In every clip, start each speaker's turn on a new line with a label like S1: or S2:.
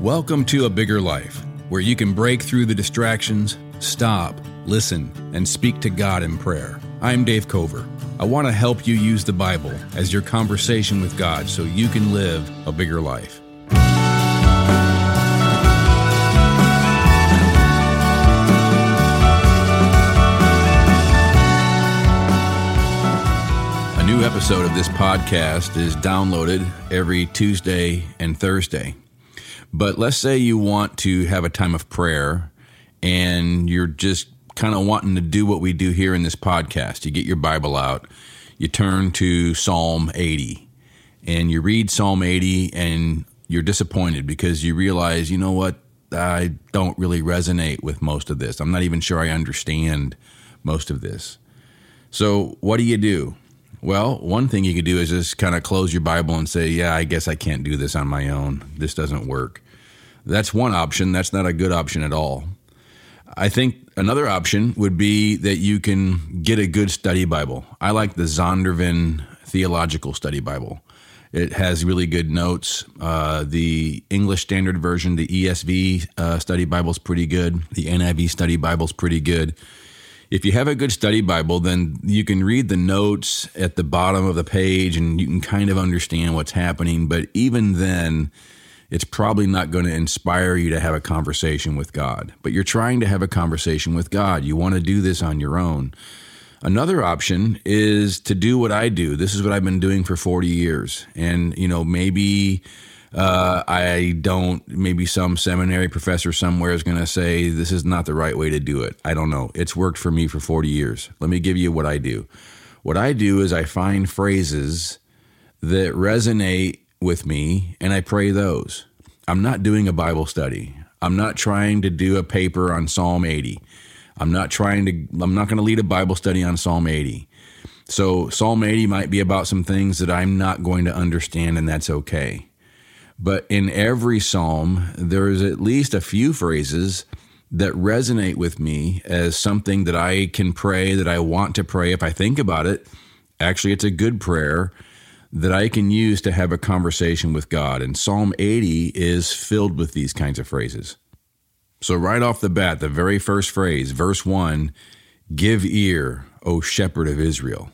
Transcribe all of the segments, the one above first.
S1: Welcome to A Bigger Life, where you can break through the distractions, stop, listen, and speak to God in prayer. I'm Dave Cover. I want to help you use the Bible as your conversation with God so you can live a bigger life. A new episode of this podcast is downloaded every Tuesday and Thursday. But let's say you want to have a time of prayer and you're just kind of wanting to do what we do here in this podcast. You get your Bible out, you turn to Psalm 80, and you read Psalm 80 and you're disappointed because you realize, you know what, I don't really resonate with most of this. I'm not even sure I understand most of this. So, what do you do? Well, one thing you could do is just kind of close your Bible and say, Yeah, I guess I can't do this on my own. This doesn't work. That's one option. That's not a good option at all. I think another option would be that you can get a good study Bible. I like the Zondervan Theological Study Bible. It has really good notes. Uh, the English Standard Version, the ESV uh, Study Bible is pretty good. The NIV Study Bible is pretty good. If you have a good study Bible, then you can read the notes at the bottom of the page and you can kind of understand what's happening. But even then, it's probably not going to inspire you to have a conversation with God. But you're trying to have a conversation with God. You want to do this on your own. Another option is to do what I do. This is what I've been doing for 40 years. And, you know, maybe uh, I don't, maybe some seminary professor somewhere is going to say this is not the right way to do it. I don't know. It's worked for me for 40 years. Let me give you what I do. What I do is I find phrases that resonate with me and I pray those. I'm not doing a Bible study. I'm not trying to do a paper on Psalm 80. I'm not trying to, I'm not going to lead a Bible study on Psalm 80. So Psalm 80 might be about some things that I'm not going to understand, and that's okay. But in every psalm, there is at least a few phrases that resonate with me as something that I can pray, that I want to pray. If I think about it, actually, it's a good prayer that I can use to have a conversation with God. And Psalm 80 is filled with these kinds of phrases. So, right off the bat, the very first phrase, verse 1 Give ear, O shepherd of Israel.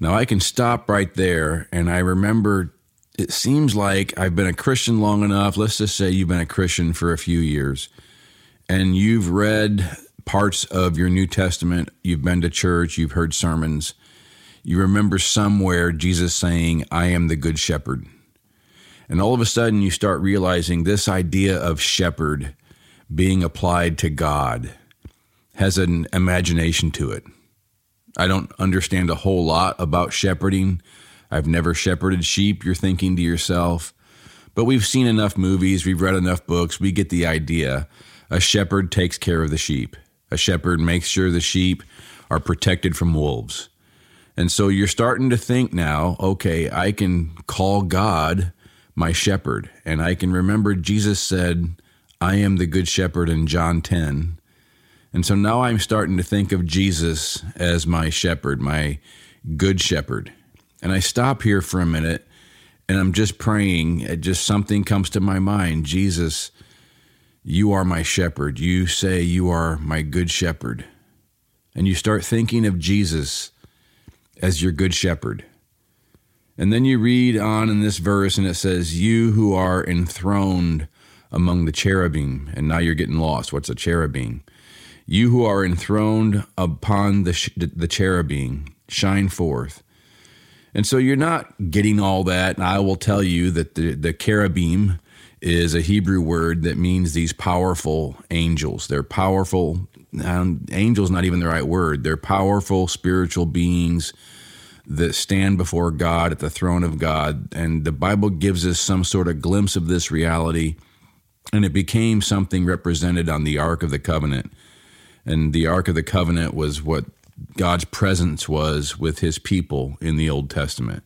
S1: Now, I can stop right there, and I remember it seems like I've been a Christian long enough. Let's just say you've been a Christian for a few years, and you've read parts of your New Testament, you've been to church, you've heard sermons you remember somewhere Jesus saying, I am the good shepherd. And all of a sudden, you start realizing this idea of shepherd being applied to God has an imagination to it. I don't understand a whole lot about shepherding. I've never shepherded sheep, you're thinking to yourself. But we've seen enough movies, we've read enough books, we get the idea. A shepherd takes care of the sheep, a shepherd makes sure the sheep are protected from wolves. And so you're starting to think now, okay, I can call God my shepherd. And I can remember Jesus said, I am the good shepherd in John 10. And so now I'm starting to think of Jesus as my shepherd, my good shepherd. And I stop here for a minute and I'm just praying. Just something comes to my mind Jesus, you are my shepherd. You say you are my good shepherd. And you start thinking of Jesus as your good shepherd. And then you read on in this verse, and it says, You who are enthroned among the cherubim. And now you're getting lost. What's a cherubim? You who are enthroned upon the, the cherubim, shine forth. And so you're not getting all that. And I will tell you that the, the cherubim is a Hebrew word that means these powerful angels. They're powerful, um, angels, not even the right word. They're powerful spiritual beings that stand before God at the throne of God. And the Bible gives us some sort of glimpse of this reality. And it became something represented on the Ark of the Covenant. And the Ark of the Covenant was what God's presence was with his people in the Old Testament.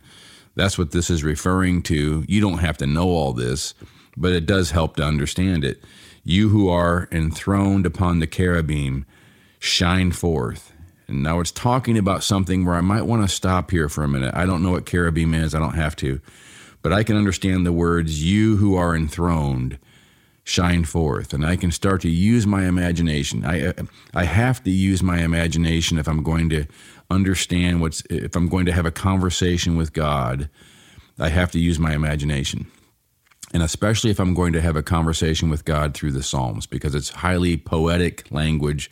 S1: That's what this is referring to. You don't have to know all this, but it does help to understand it. You who are enthroned upon the cherubim, shine forth. And now it's talking about something where I might want to stop here for a minute. I don't know what cherubim is, I don't have to. But I can understand the words, you who are enthroned, shine forth and I can start to use my imagination. I uh, I have to use my imagination if I'm going to understand what's if I'm going to have a conversation with God, I have to use my imagination. And especially if I'm going to have a conversation with God through the Psalms because it's highly poetic language.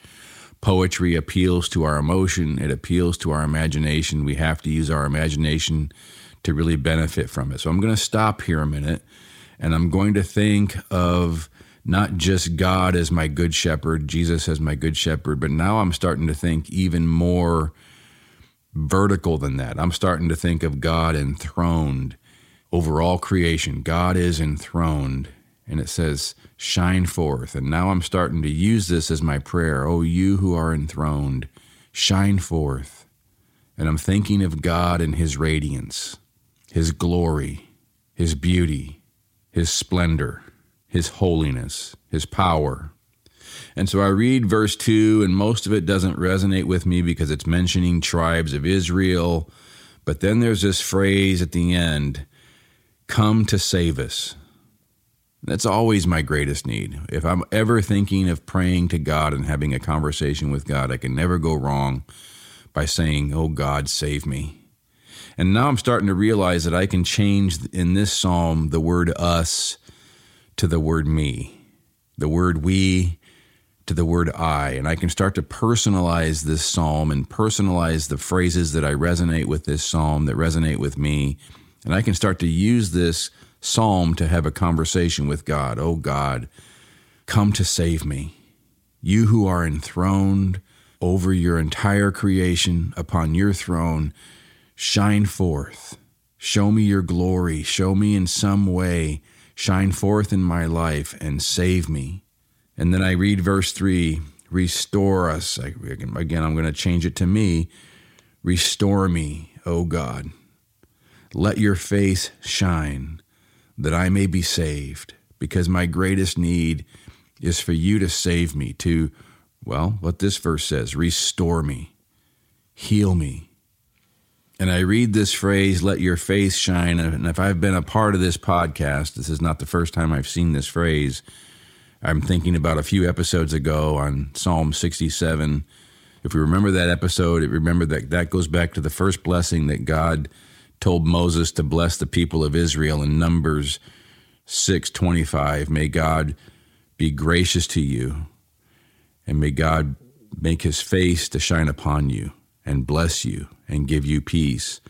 S1: Poetry appeals to our emotion, it appeals to our imagination. We have to use our imagination to really benefit from it. So I'm going to stop here a minute and I'm going to think of not just God as my good shepherd, Jesus as my good shepherd, but now I'm starting to think even more vertical than that. I'm starting to think of God enthroned over all creation. God is enthroned. And it says, shine forth. And now I'm starting to use this as my prayer. Oh, you who are enthroned, shine forth. And I'm thinking of God and his radiance, his glory, his beauty, his splendor, his holiness, his power. And so I read verse 2, and most of it doesn't resonate with me because it's mentioning tribes of Israel. But then there's this phrase at the end come to save us. That's always my greatest need. If I'm ever thinking of praying to God and having a conversation with God, I can never go wrong by saying, Oh God, save me. And now I'm starting to realize that I can change in this psalm the word us to the word me, the word we to the word I. And I can start to personalize this psalm and personalize the phrases that I resonate with this psalm, that resonate with me. And I can start to use this psalm to have a conversation with God. Oh God, come to save me. You who are enthroned over your entire creation upon your throne Shine forth. Show me your glory. Show me in some way. Shine forth in my life and save me. And then I read verse 3 Restore us. Again, I'm going to change it to me. Restore me, O God. Let your face shine that I may be saved, because my greatest need is for you to save me, to, well, what this verse says restore me, heal me, and I read this phrase, let your face shine. And if I've been a part of this podcast, this is not the first time I've seen this phrase. I'm thinking about a few episodes ago on Psalm 67. If we remember that episode, remember that that goes back to the first blessing that God told Moses to bless the people of Israel in Numbers 6:25. May God be gracious to you and may God make his face to shine upon you and bless you and give you peace.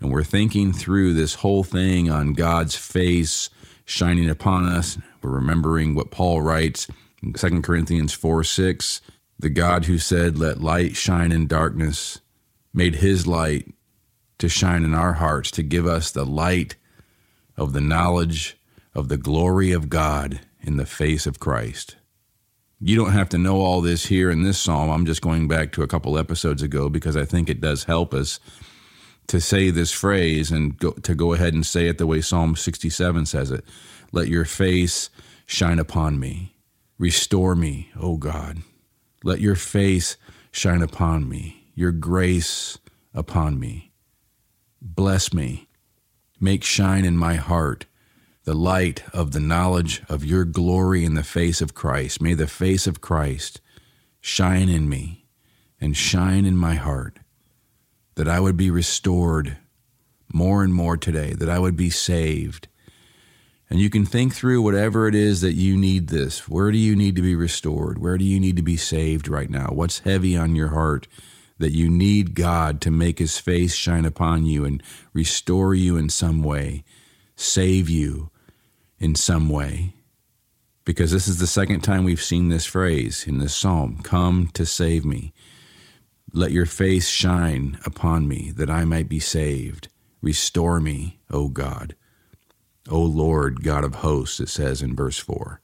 S1: And we're thinking through this whole thing on God's face shining upon us. We're remembering what Paul writes in 2 Corinthians 4 6. The God who said, Let light shine in darkness, made his light to shine in our hearts, to give us the light of the knowledge of the glory of God in the face of Christ. You don't have to know all this here in this psalm. I'm just going back to a couple episodes ago because I think it does help us to say this phrase and go, to go ahead and say it the way Psalm 67 says it. Let your face shine upon me. Restore me, O God. Let your face shine upon me, your grace upon me. Bless me. Make shine in my heart the light of the knowledge of your glory in the face of Christ. May the face of Christ shine in me and shine in my heart, that I would be restored more and more today, that I would be saved. And you can think through whatever it is that you need this. Where do you need to be restored? Where do you need to be saved right now? What's heavy on your heart that you need God to make his face shine upon you and restore you in some way, save you, in some way. Because this is the second time we've seen this phrase in this psalm Come to save me. Let your face shine upon me that I might be saved. Restore me, O God. O Lord, God of hosts, it says in verse 4.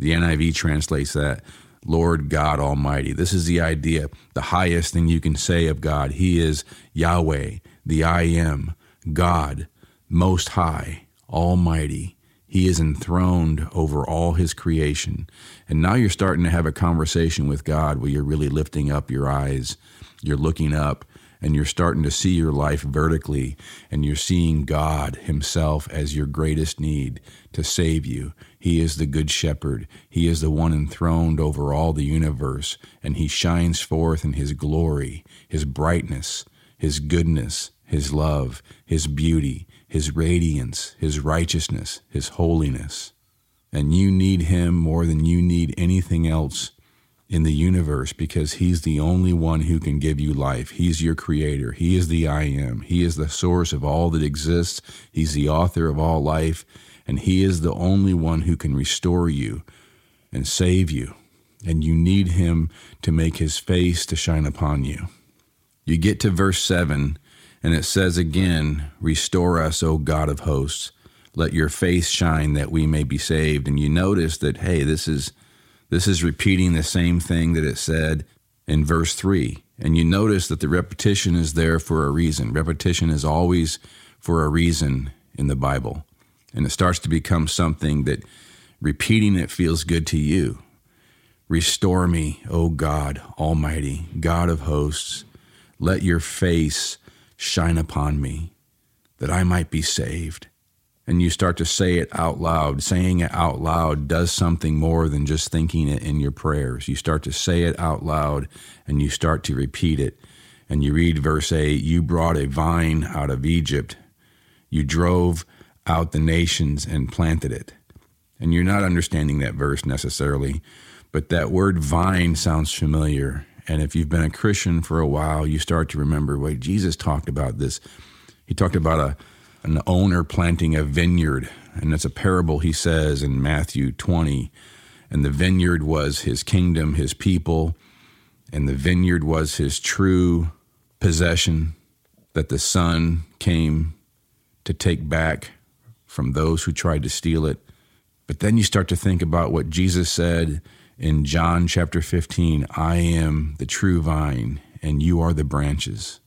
S1: The NIV translates that Lord God Almighty. This is the idea, the highest thing you can say of God. He is Yahweh, the I am, God, Most High, Almighty. He is enthroned over all his creation. And now you're starting to have a conversation with God where you're really lifting up your eyes. You're looking up and you're starting to see your life vertically and you're seeing God Himself as your greatest need to save you. He is the Good Shepherd. He is the one enthroned over all the universe, and He shines forth in His glory, His brightness, His goodness, His love, His beauty, His radiance, His righteousness, His holiness. And you need Him more than you need anything else in the universe because He's the only one who can give you life. He's your creator. He is the I am. He is the source of all that exists. He's the author of all life. And He is the only one who can restore you and save you. And you need Him to make His face to shine upon you. You get to verse 7, and it says again, Restore us, O God of hosts. Let your face shine that we may be saved. And you notice that, hey, this is this is repeating the same thing that it said in verse 3. And you notice that the repetition is there for a reason. Repetition is always for a reason in the Bible. And it starts to become something that repeating it feels good to you. Restore me, O God Almighty, God of hosts. Let your face shine upon me, that I might be saved and you start to say it out loud. Saying it out loud does something more than just thinking it in your prayers. You start to say it out loud and you start to repeat it. And you read verse 8 You brought a vine out of Egypt, you drove out the nations and planted it. And you're not understanding that verse necessarily, but that word vine sounds familiar. And if you've been a Christian for a while, you start to remember, wait, Jesus talked about this. He talked about a an owner planting a vineyard. And that's a parable he says in Matthew 20. And the vineyard was his kingdom, his people, and the vineyard was his true possession that the son came to take back from those who tried to steal it. But then you start to think about what Jesus said in John chapter 15 I am the true vine, and you are the branches.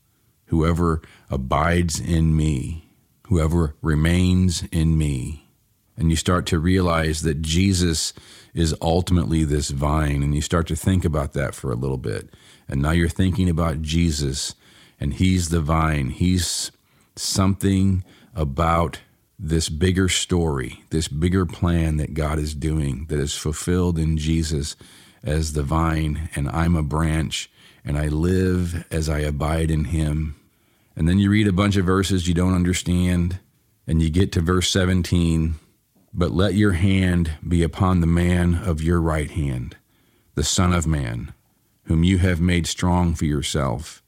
S1: Whoever abides in me, whoever remains in me. And you start to realize that Jesus is ultimately this vine, and you start to think about that for a little bit. And now you're thinking about Jesus, and He's the vine. He's something about this bigger story, this bigger plan that God is doing that is fulfilled in Jesus as the vine, and I'm a branch, and I live as I abide in Him and then you read a bunch of verses you don't understand, and you get to verse 17. But let your hand be upon the man of your right hand, the Son of Man, whom you have made strong for yourself.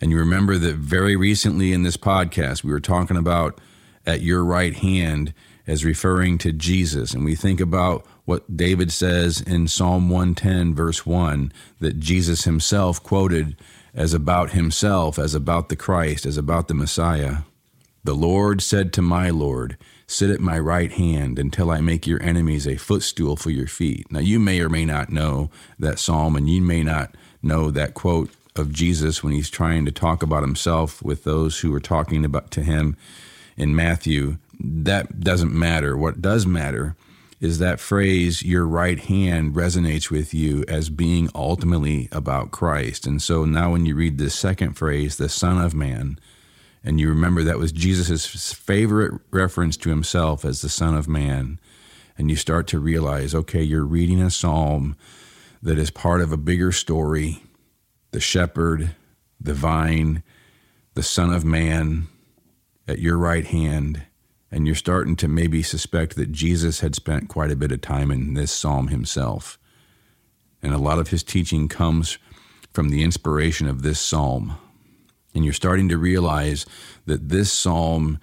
S1: And you remember that very recently in this podcast, we were talking about at your right hand as referring to Jesus. And we think about what David says in Psalm 110, verse 1, that Jesus himself quoted as about himself, as about the Christ, as about the Messiah. The Lord said to my Lord, Sit at my right hand until I make your enemies a footstool for your feet. Now, you may or may not know that psalm, and you may not know that quote of Jesus when he's trying to talk about himself with those who are talking about to him in Matthew. That doesn't matter. What does matter is that phrase, your right hand resonates with you as being ultimately about Christ. And so now when you read this second phrase, the Son of Man, and you remember that was Jesus' favorite reference to himself as the Son of Man, and you start to realize, okay, you're reading a psalm that is part of a bigger story the shepherd, the vine, the Son of Man at your right hand and you're starting to maybe suspect that Jesus had spent quite a bit of time in this psalm himself. And a lot of his teaching comes from the inspiration of this psalm. And you're starting to realize that this psalm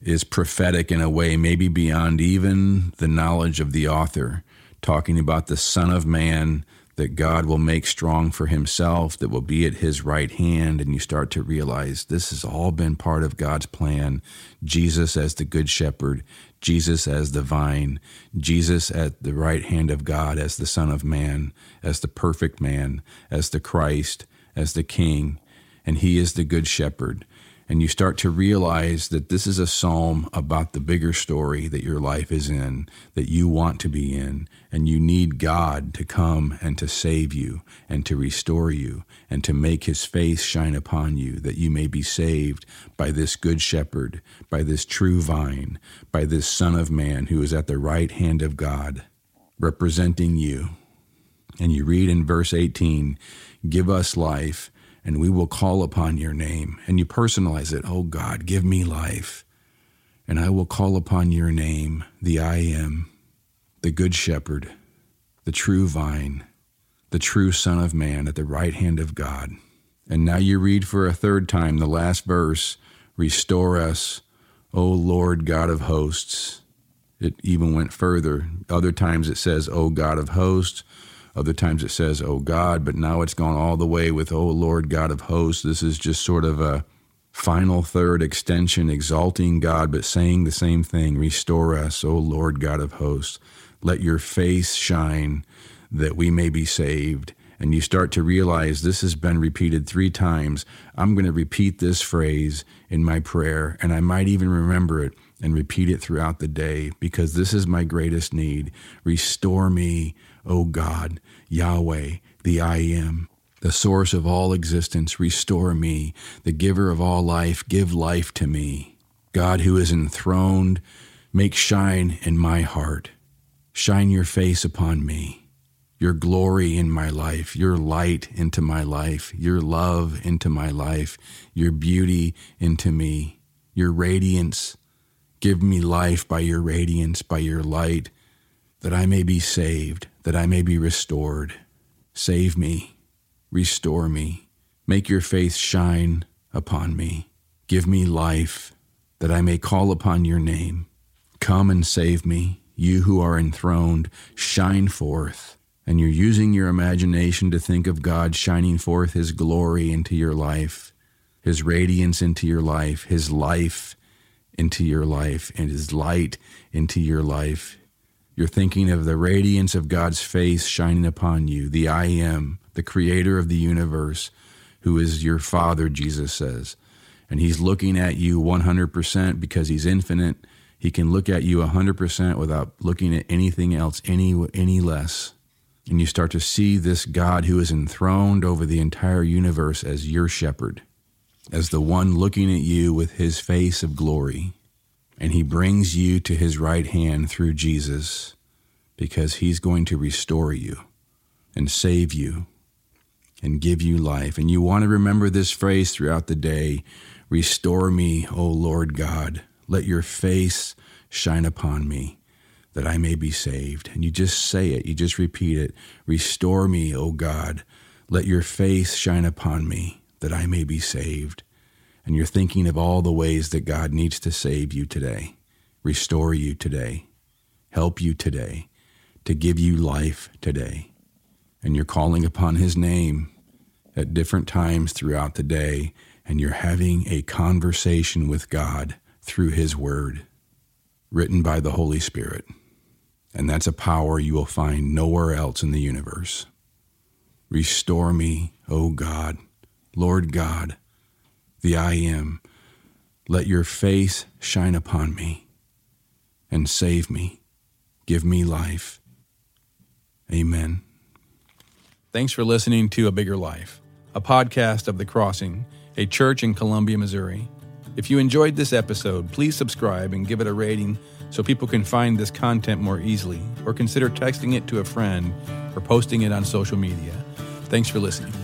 S1: is prophetic in a way maybe beyond even the knowledge of the author, talking about the Son of Man that God will make strong for himself, that will be at his right hand. And you start to realize this has all been part of God's plan. Jesus as the good shepherd, Jesus as the vine, Jesus at the right hand of God as the Son of Man, as the perfect man, as the Christ, as the King. And he is the good shepherd. and you start to realize that this is a psalm about the bigger story that your life is in, that you want to be in, and you need God to come and to save you and to restore you and to make his face shine upon you, that you may be saved by this good shepherd, by this true vine, by this Son of Man who is at the right hand of God, representing you. And you read in verse 18, Give us life and we will call upon your name. And you personalize it. Oh God, give me life. And I will call upon your name, the I am, the good shepherd, the true vine, the true Son of Man at the right hand of God. And now you read for a third time the last verse Restore us, O Lord God of hosts. It even went further. Other times it says, O God of hosts. Other times it says, O God, but now it's gone all the way with, O Lord God of hosts. This is just sort of a final third extension, exalting God, but saying the same thing Restore us, O Lord God of hosts. Let your face shine that we may be saved. And you start to realize this has been repeated three times. I'm going to repeat this phrase in my prayer, and I might even remember it and repeat it throughout the day because this is my greatest need. Restore me, O God, Yahweh, the I am, the source of all existence. Restore me, the giver of all life. Give life to me. God who is enthroned, make shine in my heart. Shine your face upon me, your glory in my life, your light into my life, your love into my life, your beauty into me, your radiance. Give me life by your radiance, by your light, that I may be saved, that I may be restored. Save me, restore me, make your face shine upon me. Give me life, that I may call upon your name. Come and save me, you who are enthroned, shine forth. And you're using your imagination to think of God shining forth His glory into your life, His radiance into your life, His life into your life, and His light into your life, you're thinking of the radiance of God's face shining upon you, the I am, the creator of the universe, who is your Father, Jesus says. And He's looking at you 100% because He's infinite. He can look at you 100% without looking at anything else any, any less. And you start to see this God who is enthroned over the entire universe as your shepherd, as the one looking at you with His face of glory and he brings you to his right hand through Jesus because he's going to restore you and save you and give you life. And you want to remember this phrase throughout the day Restore me, O Lord God. Let your face shine upon me that I may be saved. And you just say it, you just repeat it. Restore me, O God. Let your face shine upon me that I may be saved. And you're thinking of all the ways that God needs to save you today, restore you today, help you today, to give you life today. And you're calling upon His name at different times throughout the day, and you're having a conversation with God through His Word, written by the Holy Spirit. And that's a power you will find nowhere else in the universe. Restore me, O God, Lord God the I am. Let your face shine upon me and save me. Give me life. Amen.
S2: Thanks for listening to A Bigger Life, a podcast of The Crossing, a church in Columbia, Missouri. If you enjoyed this episode, please subscribe and give it a rating so people can find this content more easily, or consider texting it to a friend or posting it on social media. Thanks for listening.